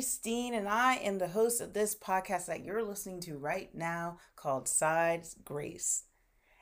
Steen, and I am the host of this podcast that you're listening to right now called Sides Grace.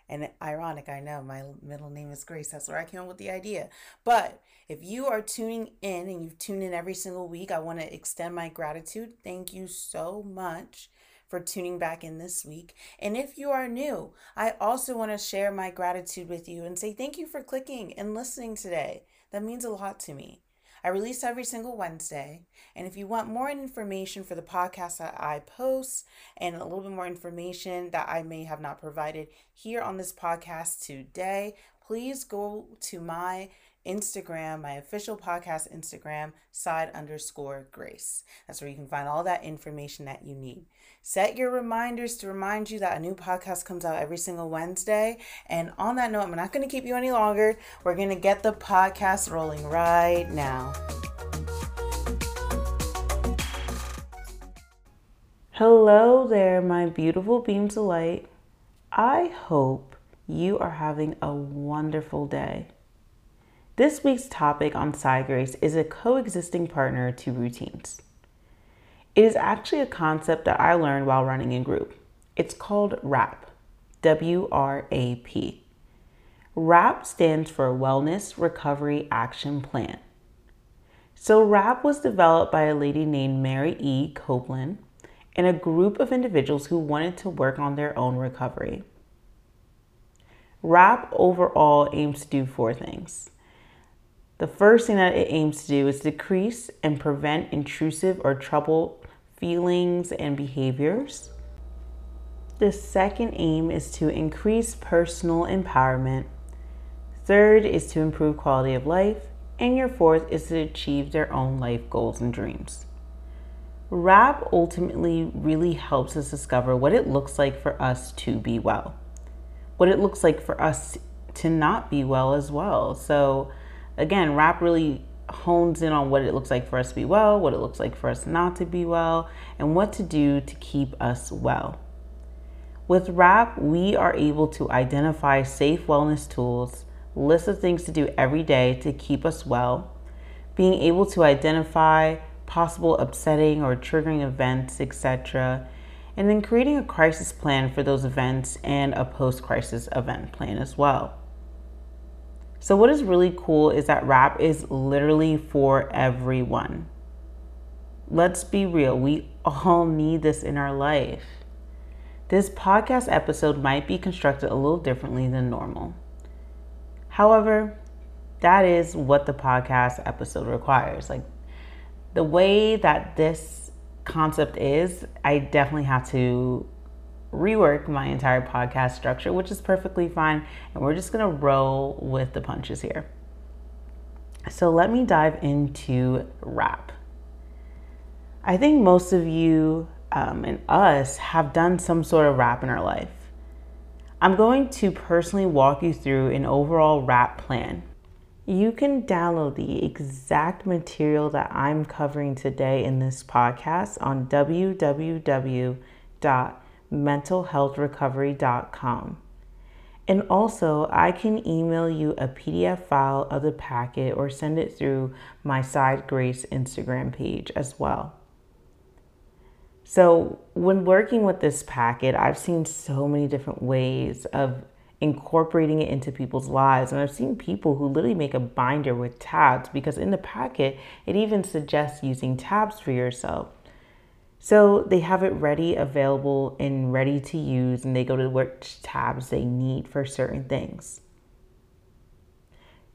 And ironic, I know my middle name is Grace. That's where I came up with the idea. But if you are tuning in and you've tuned in every single week, I want to extend my gratitude. Thank you so much for tuning back in this week. And if you are new, I also want to share my gratitude with you and say thank you for clicking and listening today. That means a lot to me. I release every single Wednesday. And if you want more information for the podcast that I post and a little bit more information that I may have not provided here on this podcast today, please go to my Instagram, my official podcast Instagram, side underscore grace. That's where you can find all that information that you need. Set your reminders to remind you that a new podcast comes out every single Wednesday. And on that note, I'm not going to keep you any longer. We're going to get the podcast rolling right now. Hello there, my beautiful beams of light. I hope you are having a wonderful day. This week's topic on Side Grace is a coexisting partner to routines. It is actually a concept that I learned while running in group. It's called WRAP, W R A P. WRAP stands for Wellness Recovery Action Plan. So, WRAP was developed by a lady named Mary E. Copeland and a group of individuals who wanted to work on their own recovery. WRAP overall aims to do four things the first thing that it aims to do is decrease and prevent intrusive or troubled feelings and behaviors. The second aim is to increase personal empowerment. Third is to improve quality of life. And your fourth is to achieve their own life goals and dreams. WRAP ultimately really helps us discover what it looks like for us to be well, what it looks like for us to not be well as well. So, again, WRAP really hones in on what it looks like for us to be well, what it looks like for us not to be well, and what to do to keep us well. With WRAP, we are able to identify safe wellness tools, lists of things to do every day to keep us well, being able to identify possible upsetting or triggering events, etc., and then creating a crisis plan for those events and a post crisis event plan as well. So, what is really cool is that WRAP is literally for everyone. Let's be real, we all need this in our life. This podcast episode might be constructed a little differently than normal. However, that is what the podcast episode requires. Like the way that this concept is, I definitely have to rework my entire podcast structure, which is perfectly fine. And we're just gonna roll with the punches here. So let me dive into WRAP. I think most of you um, and us have done some sort of WRAP in our life. I'm going to personally walk you through an overall WRAP plan. You can download the exact material that I'm covering today in this podcast on www mentalhealthrecovery.com. And also, I can email you a PDF file of the packet or send it through my Side Grace Instagram page as well. So, when working with this packet, I've seen so many different ways of incorporating it into people's lives. And I've seen people who literally make a binder with tabs because in the packet, it even suggests using tabs for yourself. So they have it ready, available, and ready to use, and they go to which tabs they need for certain things.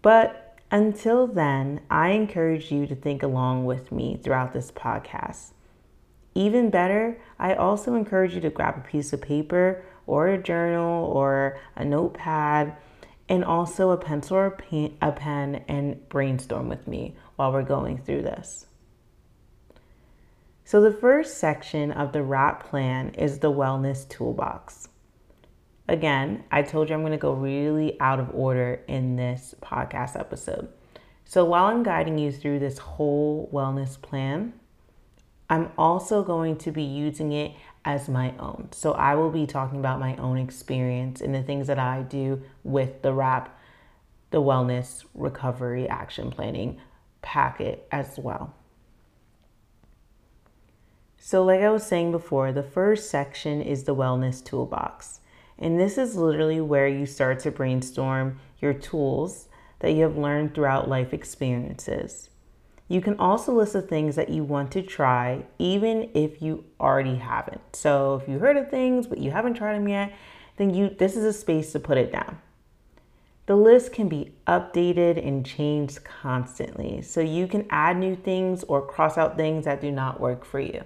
But until then, I encourage you to think along with me throughout this podcast. Even better, I also encourage you to grab a piece of paper or a journal or a notepad and also a pencil or a pen and brainstorm with me while we're going through this. So, the first section of the WRAP plan is the wellness toolbox. Again, I told you I'm going to go really out of order in this podcast episode. So, while I'm guiding you through this whole wellness plan, I'm also going to be using it as my own. So, I will be talking about my own experience and the things that I do with the WRAP, the Wellness Recovery Action Planning packet as well. So, like I was saying before, the first section is the wellness toolbox. And this is literally where you start to brainstorm your tools that you have learned throughout life experiences. You can also list the things that you want to try, even if you already haven't. So, if you heard of things but you haven't tried them yet, then you this is a space to put it down. The list can be updated and changed constantly, so you can add new things or cross out things that do not work for you.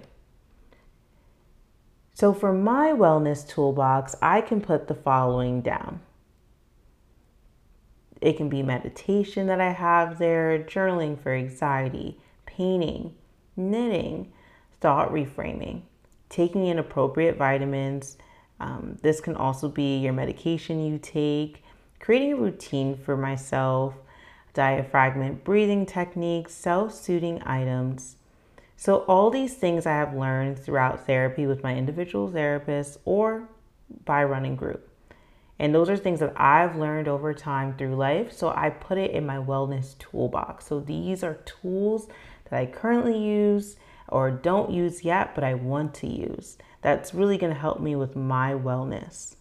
So, for my wellness toolbox, I can put the following down. It can be meditation that I have there, journaling for anxiety, painting, knitting, thought reframing, taking in appropriate vitamins. Um, this can also be your medication you take, creating a routine for myself, diaphragmatic breathing techniques, self soothing items. So, all these things I have learned throughout therapy with my individual therapist or by running group. And those are things that I've learned over time through life. So, I put it in my wellness toolbox. So, these are tools that I currently use or don't use yet, but I want to use. That's really going to help me with my wellness.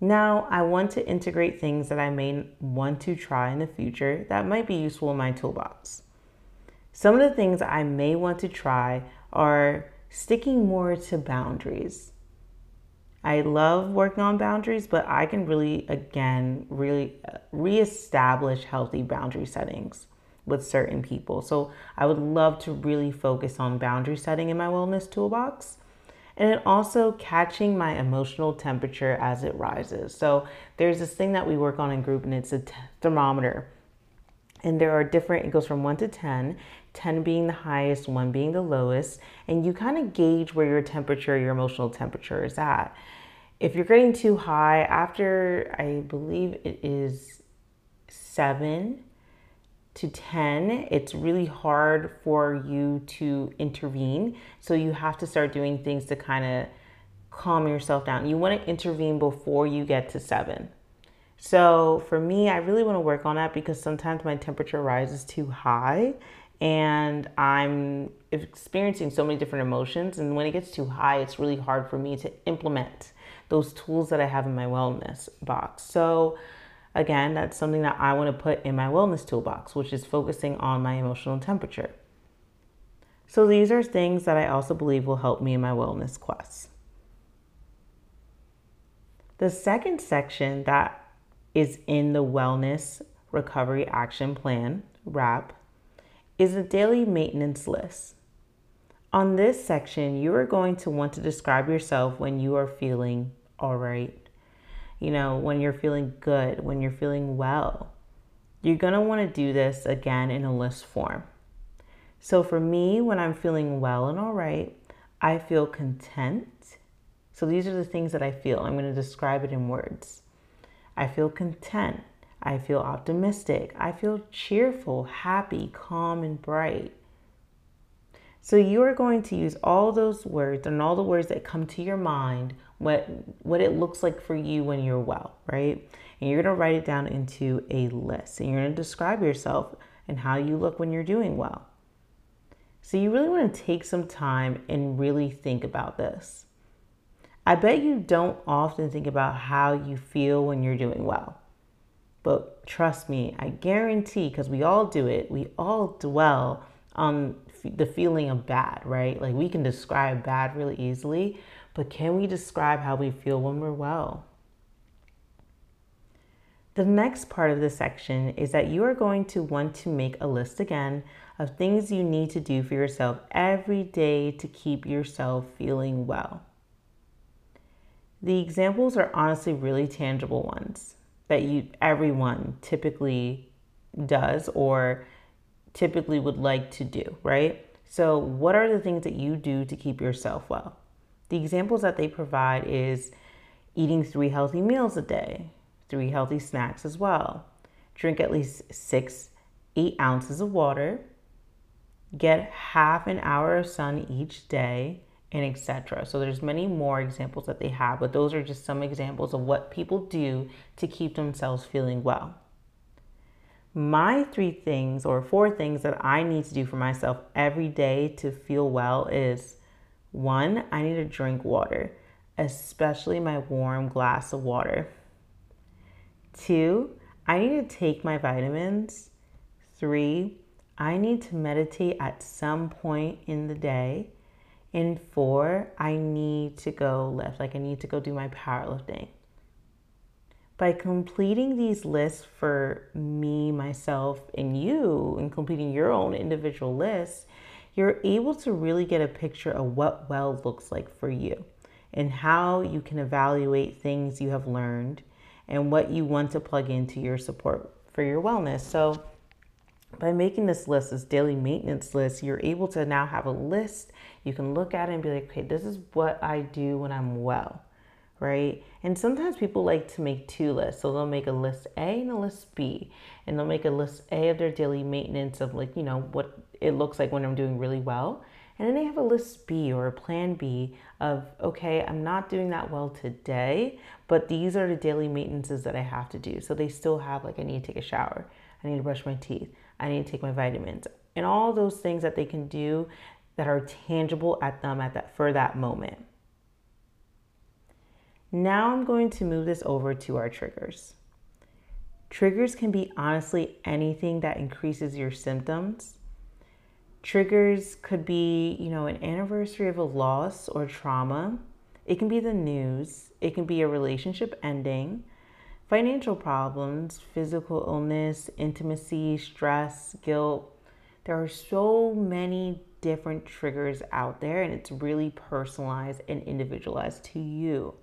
Now, I want to integrate things that I may want to try in the future that might be useful in my toolbox. Some of the things I may want to try are sticking more to boundaries. I love working on boundaries, but I can really, again, really uh, reestablish healthy boundary settings with certain people. So I would love to really focus on boundary setting in my wellness toolbox and also catching my emotional temperature as it rises. So there's this thing that we work on in group, and it's a t- thermometer. And there are different, it goes from 1 to 10, 10 being the highest, 1 being the lowest. And you kind of gauge where your temperature, your emotional temperature is at. If you're getting too high, after I believe it is 7, to 10, it's really hard for you to intervene. So you have to start doing things to kind of calm yourself down. You want to intervene before you get to seven. So for me, I really want to work on that because sometimes my temperature rises too high and I'm experiencing so many different emotions. And when it gets too high, it's really hard for me to implement those tools that I have in my wellness box. So Again, that's something that I want to put in my wellness toolbox, which is focusing on my emotional temperature. So these are things that I also believe will help me in my wellness quest. The second section that is in the Wellness Recovery Action Plan, WRAP, is a daily maintenance list. On this section, you are going to want to describe yourself when you are feeling all right you know, when you're feeling good, when you're feeling well. You're going to want to do this again in a list form. So for me, when I'm feeling well and all right, I feel content. So these are the things that I feel. I'm going to describe it in words. I feel content. I feel optimistic. I feel cheerful, happy, calm, and bright. So you are going to use all those words and all the words that come to your mind what what it looks like for you when you're well, right? And you're going to write it down into a list. And you're going to describe yourself and how you look when you're doing well. So you really want to take some time and really think about this. I bet you don't often think about how you feel when you're doing well. But trust me, I guarantee, because we all do it, we all dwell on the feeling of bad, right? Like we can describe bad really easily, but can we describe how we feel when we're well? The next part of this section is that you are going to want to make a list again of things you need to do for yourself every day to keep yourself feeling well. The examples are honestly really tangible ones that you everyone typically does or typically would like to do, right? So, what are the things that you do to keep yourself well? The examples that they provide is eating three healthy meals a day, three healthy snacks as well, drink at least six, eight ounces of water, get half an hour of sun each day, and etc. So there's many more examples that they have, but those are just some examples of what people do to keep themselves feeling well. My three things or four things that I need to do for myself every day to feel well is one, I need to drink water, especially my warm glass of water. Two, I need to take my vitamins. Three, I need to meditate at some point in the day. And four, I need to go lift, like I need to go do my powerlifting. By completing these lists for me, myself, and you, and completing your own individual list, you're able to really get a picture of what well looks like for you and how you can evaluate things you have learned and what you want to plug into your support for your wellness. So, by making this list, this daily maintenance list, you're able to now have a list. You can look at it and be like, okay, this is what I do when I'm well, right? And sometimes people like to make two lists. So they'll make a list A and a list B. And they'll make a list A of their daily maintenance of like, you know, what it looks like when I'm doing really well. And then they have a list B or a plan B of, okay, I'm not doing that well today, but these are the daily maintenances that I have to do. So they still have, like, I need to take a shower, I need to brush my teeth, I need to take my vitamins, and all those things that they can do that are tangible at them at that for that moment. Now I'm going to move this over to our triggers. Triggers can be honestly anything that increases your symptoms Triggers could be, you know, an anniversary of a loss or trauma. It can be the news. It can be a relationship ending, financial problems, physical illness, intimacy, stress, guilt. There are so many different triggers out there, and it's really personalized and individualized to you.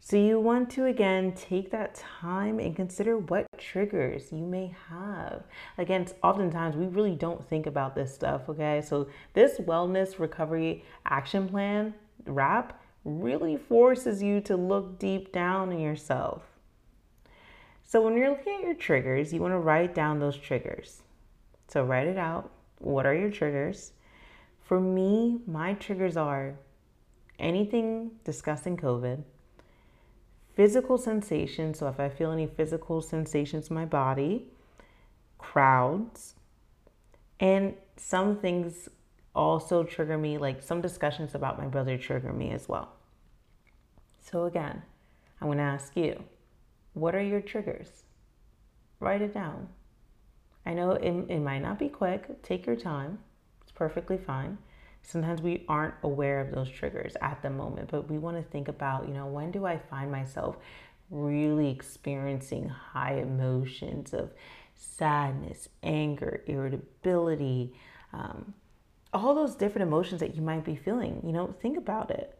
So, you want to again take that time and consider what triggers you may have. Again, oftentimes we really don't think about this stuff, okay? So, this wellness recovery action plan WRAP really forces you to look deep down in yourself. So, when you're looking at your triggers, you want to write down those triggers. So, write it out. What are your triggers? For me, my triggers are anything discussing COVID physical sensations. So if I feel any physical sensations in my body, crowds, and some things also trigger me, like some discussions about my brother trigger me as well. So again, I'm going to ask you, what are your triggers? Write it down. I know it, it might not be quick. Take your time. It's perfectly fine sometimes we aren't aware of those triggers at the moment, but we want to think about, you know, when do I find myself really experiencing high emotions of sadness, anger, irritability, um, all those different emotions that you might be feeling. You know, think about it.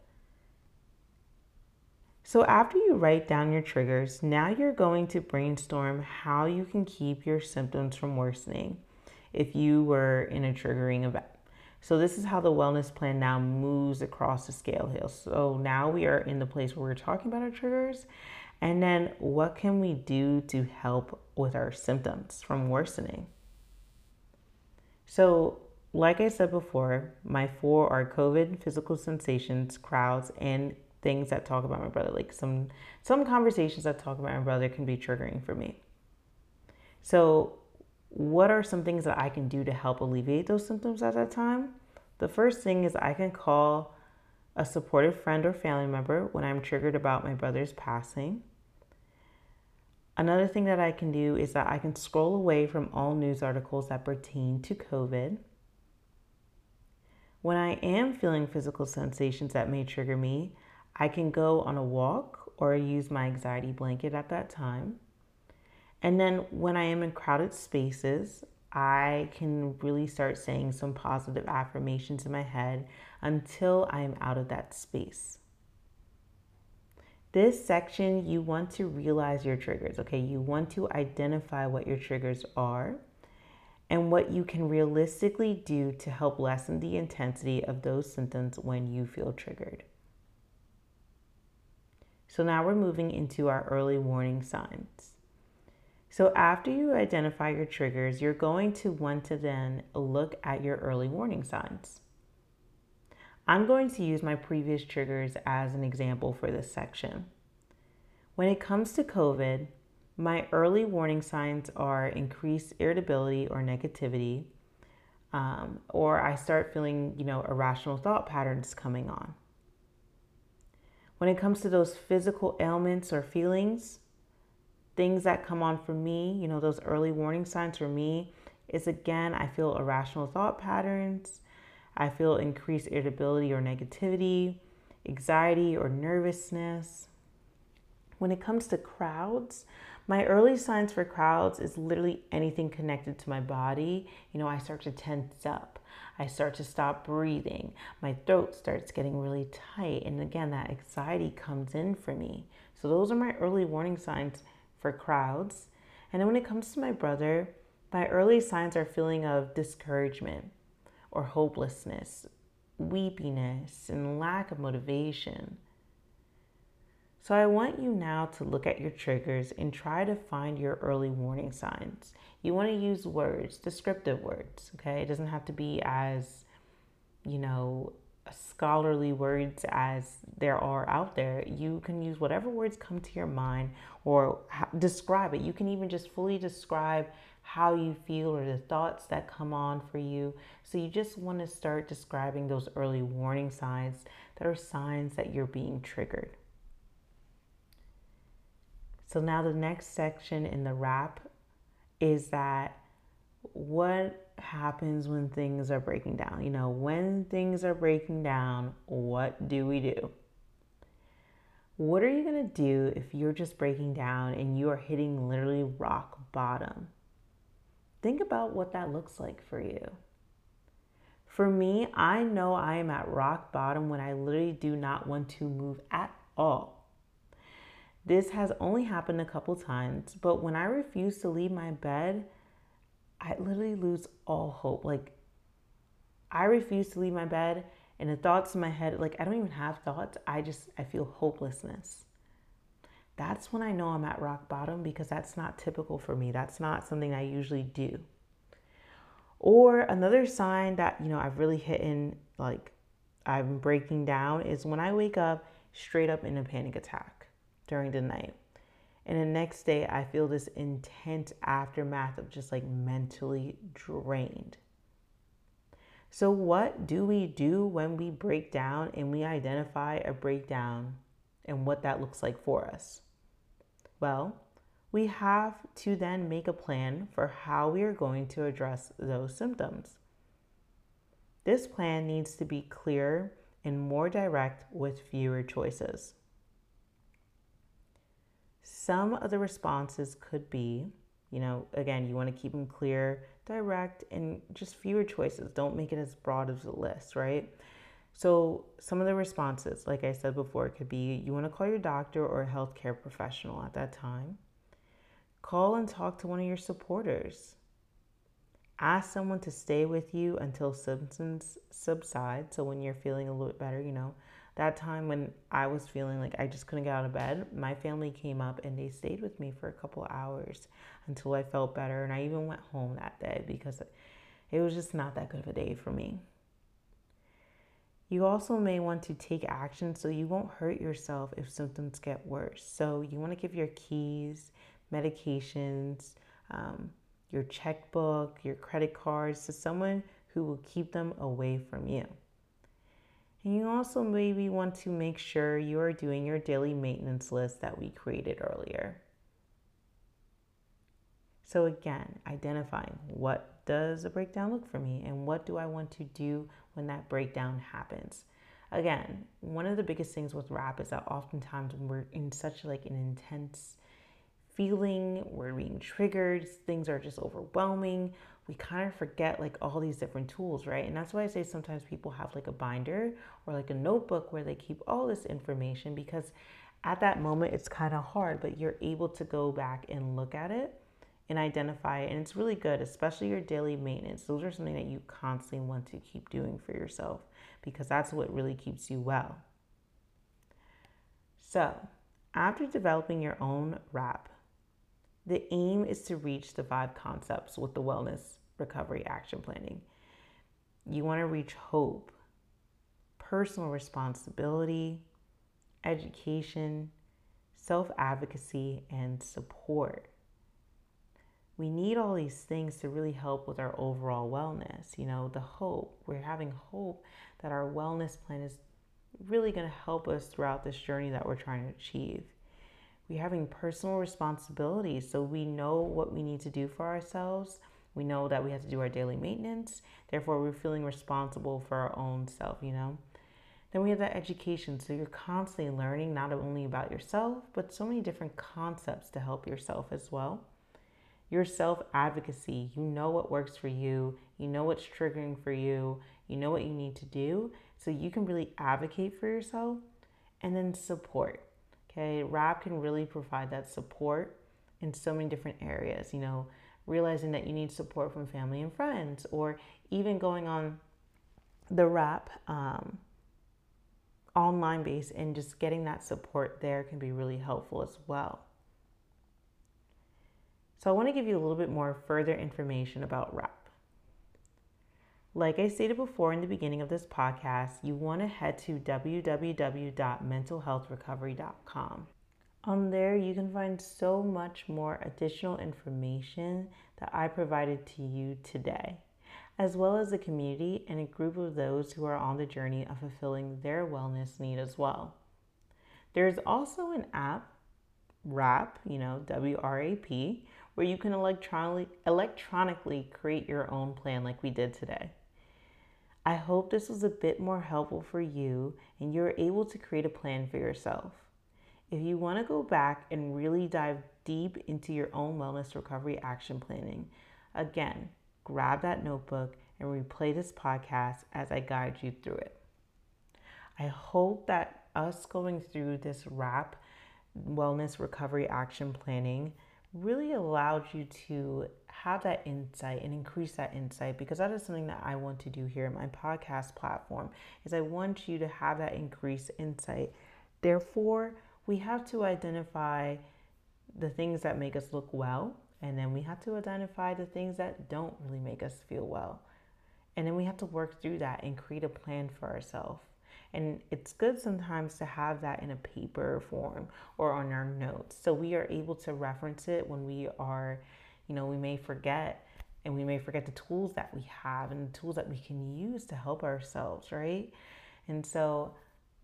So, after you write down your triggers, now you're going to brainstorm how you can keep your symptoms from worsening if you were in a triggering event. So this is how the wellness plan now moves across the scale here. So now we are in the place where we're talking about our triggers and then what can we do to help with our symptoms from worsening? So like I said before, my four are COVID, physical sensations, crowds, and things that talk about my brother. Like some some conversations that talk about my brother can be triggering for me. So what are some things that I can do to help alleviate those symptoms at that time? The first thing is I can call a supportive friend or family member when I'm triggered about my brother's passing. Another thing that I can do is that I can scroll away from all news articles that pertain to COVID. When I am feeling physical sensations that may trigger me, I can go on a walk or use my anxiety blanket at that time. And then when I am in crowded spaces, I can really start saying some positive affirmations in my head until I am out of that space. This section, you want to realize your triggers, okay? You want to identify what your triggers are and what you can realistically do to help lessen the intensity of those symptoms when you feel triggered. So now we're moving into our early warning signs. So, after you identify your triggers, you're going to want to then look at your early warning signs. I'm going to use my previous triggers as an example for this section. When it comes to COVID, My early warning signs are increased irritability or negativity, um, or I start feeling, you know, irrational thought patterns coming on. When it comes to those physical ailments or feelings, things that come on for me, you know, those early warning signs for me is again, I feel irrational thought patterns. I feel increased irritability or negativity, anxiety or nervousness. When it comes to crowds, my early signs for crowds is literally anything connected to my body. You know, I start to tense up. I start to stop breathing. My throat starts getting really tight. And again, that anxiety comes in for me. So, those are my early warning signs for crowds. And then when it comes to my brother, my early signs are feeling of discouragement or hopelessness, weepiness, and lack of motivation. So, I want you now to look at your triggers and try to find your early warning signs. You want to use words, descriptive words, okay? It doesn't have to be as, you know, scholarly words as there are out there. You can use whatever words come to your mind or describe it. You can even just fully describe how you feel or the thoughts that come on for you. So you just want to start describing those early warning signs that are signs that you're being triggered. So now the next section in the WRAP is that what happens when things are breaking down? You know, when things are breaking down, what do we do? What are you going to do if you're just breaking down and you are hitting literally rock bottom? Think about what that looks like for you. For me, I know I am at rock bottom when I literally do not want to move at all. This has only happened a couple times, but when I refuse to leave my bed, I literally lose all hope. Like, I refuse to leave my bed, and the thoughts in my head, like, I don't even have thoughts. I just, I feel hopelessness that's when I know I'm at rock bottom because that's not typical for me. That's not something I usually do. Or another sign that, you know, I've really hit in, like I'm breaking down is when I wake up straight up in a panic attack during the night. And the next day, I feel this intense aftermath of just like mentally drained. So, what do we do when we break down and we identify a breakdown and what that looks like for us? Well, we have to then make a plan for how we are going to address those symptoms. This plan needs to be clear and more direct with fewer choices. Some of the responses could be, you know, again, you want to keep them clear, direct, and just fewer choices. Don't make it as broad as a list, right? So, some of the responses, like I said before, could be you want to call your doctor or a healthcare professional at that time. Call and talk to one of your supporters. Ask someone to stay with you until symptoms subside. So, when you're feeling a little bit better, you know, that time when I was feeling like I just couldn't get out of bed, my family came up and they stayed with me for a couple hours until I felt better. And I even went home that day because it was just not that good of a day for me. You also may want to take action so you won't hurt yourself if symptoms get worse. So, you want to give your keys, medications, um, your checkbook, your credit cards to someone who will keep them away from you. And you also maybe want to make sure you are doing your daily maintenance list that we created earlier. So, again, identifying what does a breakdown look for me and what do I want to do when that breakdown happens. Again, one of the biggest things with WRAP is that oftentimes when we're in such like an intense feeling, we're being triggered, things are just overwhelming, we kind of forget like all these different tools, right? And that's why I say sometimes people have like a binder or like a notebook where they keep all this information because at that moment it's kind of hard, but you're able to go back and look at it and identify it. And it's really good, especially your daily maintenance. Those are something that you constantly want to keep doing for yourself because that's what really keeps you well. So, after developing your own WRAP, the aim is to reach the five concepts with the wellness recovery action planning. You want to reach hope, personal responsibility, education, self advocacy, and support. we need all these things to really help with our overall wellness. You know, the hope, we're having hope that our wellness plan is really going to help us throughout this journey that we're trying to achieve. We're having personal responsibility, so we know what we need to do for ourselves. We know that we have to do our daily maintenance, therefore, we're feeling responsible for our own self, you know. Then we have that education, so you're constantly learning not only about yourself, but so many different concepts to help yourself as well your self advocacy. You know what works for you, you know what's triggering for you, you know what you need to do. So you can really advocate for yourself and then support. Okay, WRAP can really provide that support in so many different areas. You know, realizing that you need support from family and friends, or even going on the WRAP um, online base and just getting that support there can be really helpful as well. So I want to give you a little bit more further information about WRAP. Like I stated before in the beginning of this podcast, you want to head to www.mentalhealthrecovery.com. On there, you can find so much more additional information that I provided to you today, as well as a community and a group of those who are on the journey of fulfilling their wellness need as well. There's also an app, WRAP, you know, W R A P, where you can electronically, electronically create your own plan like we did today. I hope this was a bit more helpful for you and you're able to create a plan for yourself. If you want to go back and really dive deep into your own wellness recovery action planning, again, grab that notebook and replay this podcast as I guide you through it. I hope that us going through this WRAP wellness recovery action planning really allowed you to have that insight and increase that insight because that is something that I want to do here in my podcast platform is I want you to have that increased insight. Therefore, we have to identify the things that make us look well and then we have to identify the things that don't really make us feel well. And then we have to work through that and create a plan for ourselves. And it's good sometimes to have that in a paper form or on our notes. So we are able to reference it when we are, you know, we may forget and we may forget the tools that we have and the tools that we can use to help ourselves, right? And so,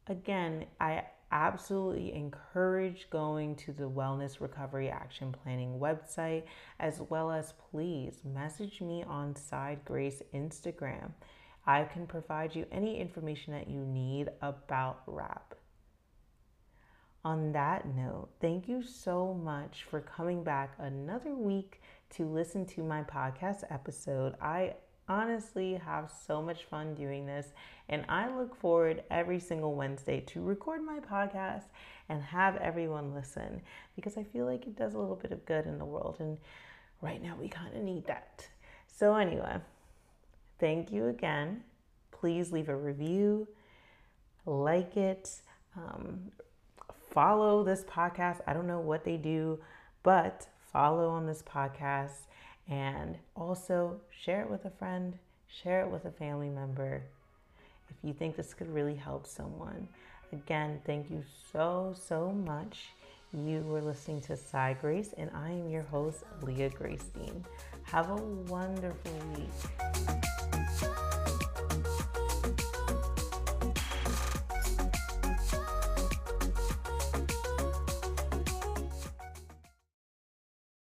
again, I absolutely encourage going to the Wellness Recovery Action Planning website, as well as please message me on Side Grace Instagram. I can provide you any information that you need about WRAP. On that note, thank you so much for coming back another week to listen to my podcast episode. I honestly have so much fun doing this, and I look forward every single Wednesday to record my podcast and have everyone listen because I feel like it does a little bit of good in the world, and right now we kind of need that. So, anyway, Thank you again. Please leave a review, like it, um, follow this podcast. I don't know what they do, but follow on this podcast and also share it with a friend, share it with a family member if you think this could really help someone. Again, thank you so, so much. You were listening to Side Grace, and I am your host, Leah Gracestein. Have a wonderful week.